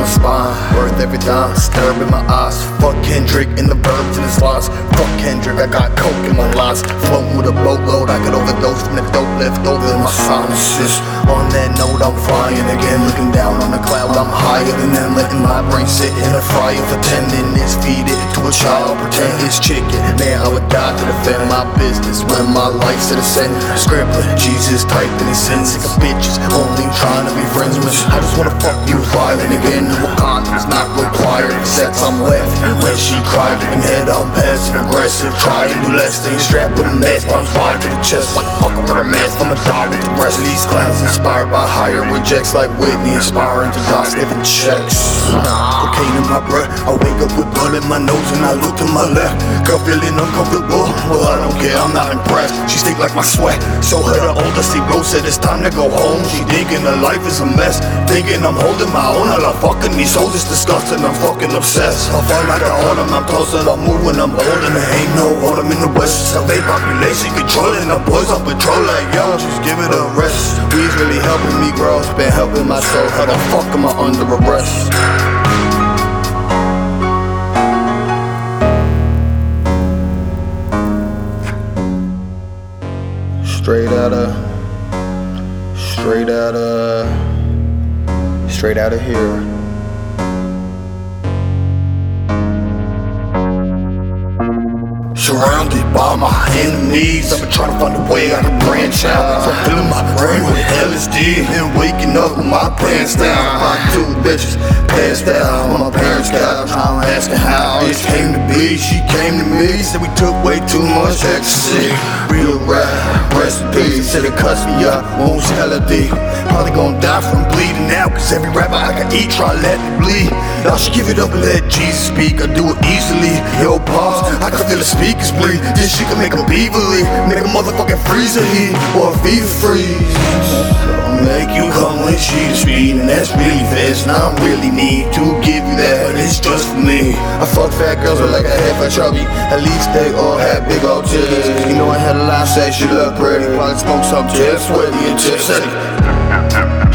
my spine. Worth every dime, stirring my eyes. Fuck Kendrick in the verbs and his lines. Fuck Kendrick, I got coke in my lines. Floating with a boatload, I could overdose from the dope left over in my sinuses. On that note, I'm flying again, looking down on the cloud. I'm higher than them, letting my brain sit in a fryer pretending it's minutes. Feed it to a child, pretend it's chicken. Man, I would die to defend my business when my life's at a sin. Scribbling, Jesus typed in his sins. Sick of bitches, only trying to be friends with. I just wanna fuck you violent again. Wakanda is not required, except I'm left. When she cried, looking head on passive aggressive. Try to do less strapped with a mask, I'm fired to the chest. Like fuck with a mask, I'm a dog these clowns. Inspired by higher rejects like Whitney, inspiring to die, giving checks. Cocaine in my breath, I wake up with blood in my nose and I look to my left. Girl feeling uncomfortable, well I don't care, I'm not impressed. She stink like my sweat, show her the older see Rose said it's time to go home. She thinking her life is a mess, thinking I'm holding my own. I love fucking these hoes, it's disgusting, I'm fucking obsessed. I feel like the autumn, I'm closer, I'm moving, I'm holding. There ain't no autumn in the west. Survey population controlling, the boys on patrol like yo, just give it a rest. We's really helping me grow, it's been helping my soul. How the fuck am I under arrest? Straight out of, straight out of, straight out of here. Surrounded by my enemies, I've been trying to find a way out can branch out. So I'm filling my brain with LSD and waking up with my pants down. My two bitches passed out my parents' couch. I'm asking how it came to She came to me, said we took way too much ecstasy. Real rap, rest in peace. Said it cussed me up, wounds hella deep. Probably gonna die from bleeding out, cause every rapper I can eat try let me bleed. Y'all should give it up and let Jesus speak. I do it easily. Yo, boss, I can feel the speakers bleed. This shit can make a beaverly, make a motherfucking freezer heat or a fever freeze. I'll make you come when she the speed, and that's really fast. And I really need to give you that, but it's just for me. I fat girls with like a half a chubby. At least they all had big old titties. You know I had a lot of sex, she look pretty. Probably smoke some chips, sweaty and tipsy.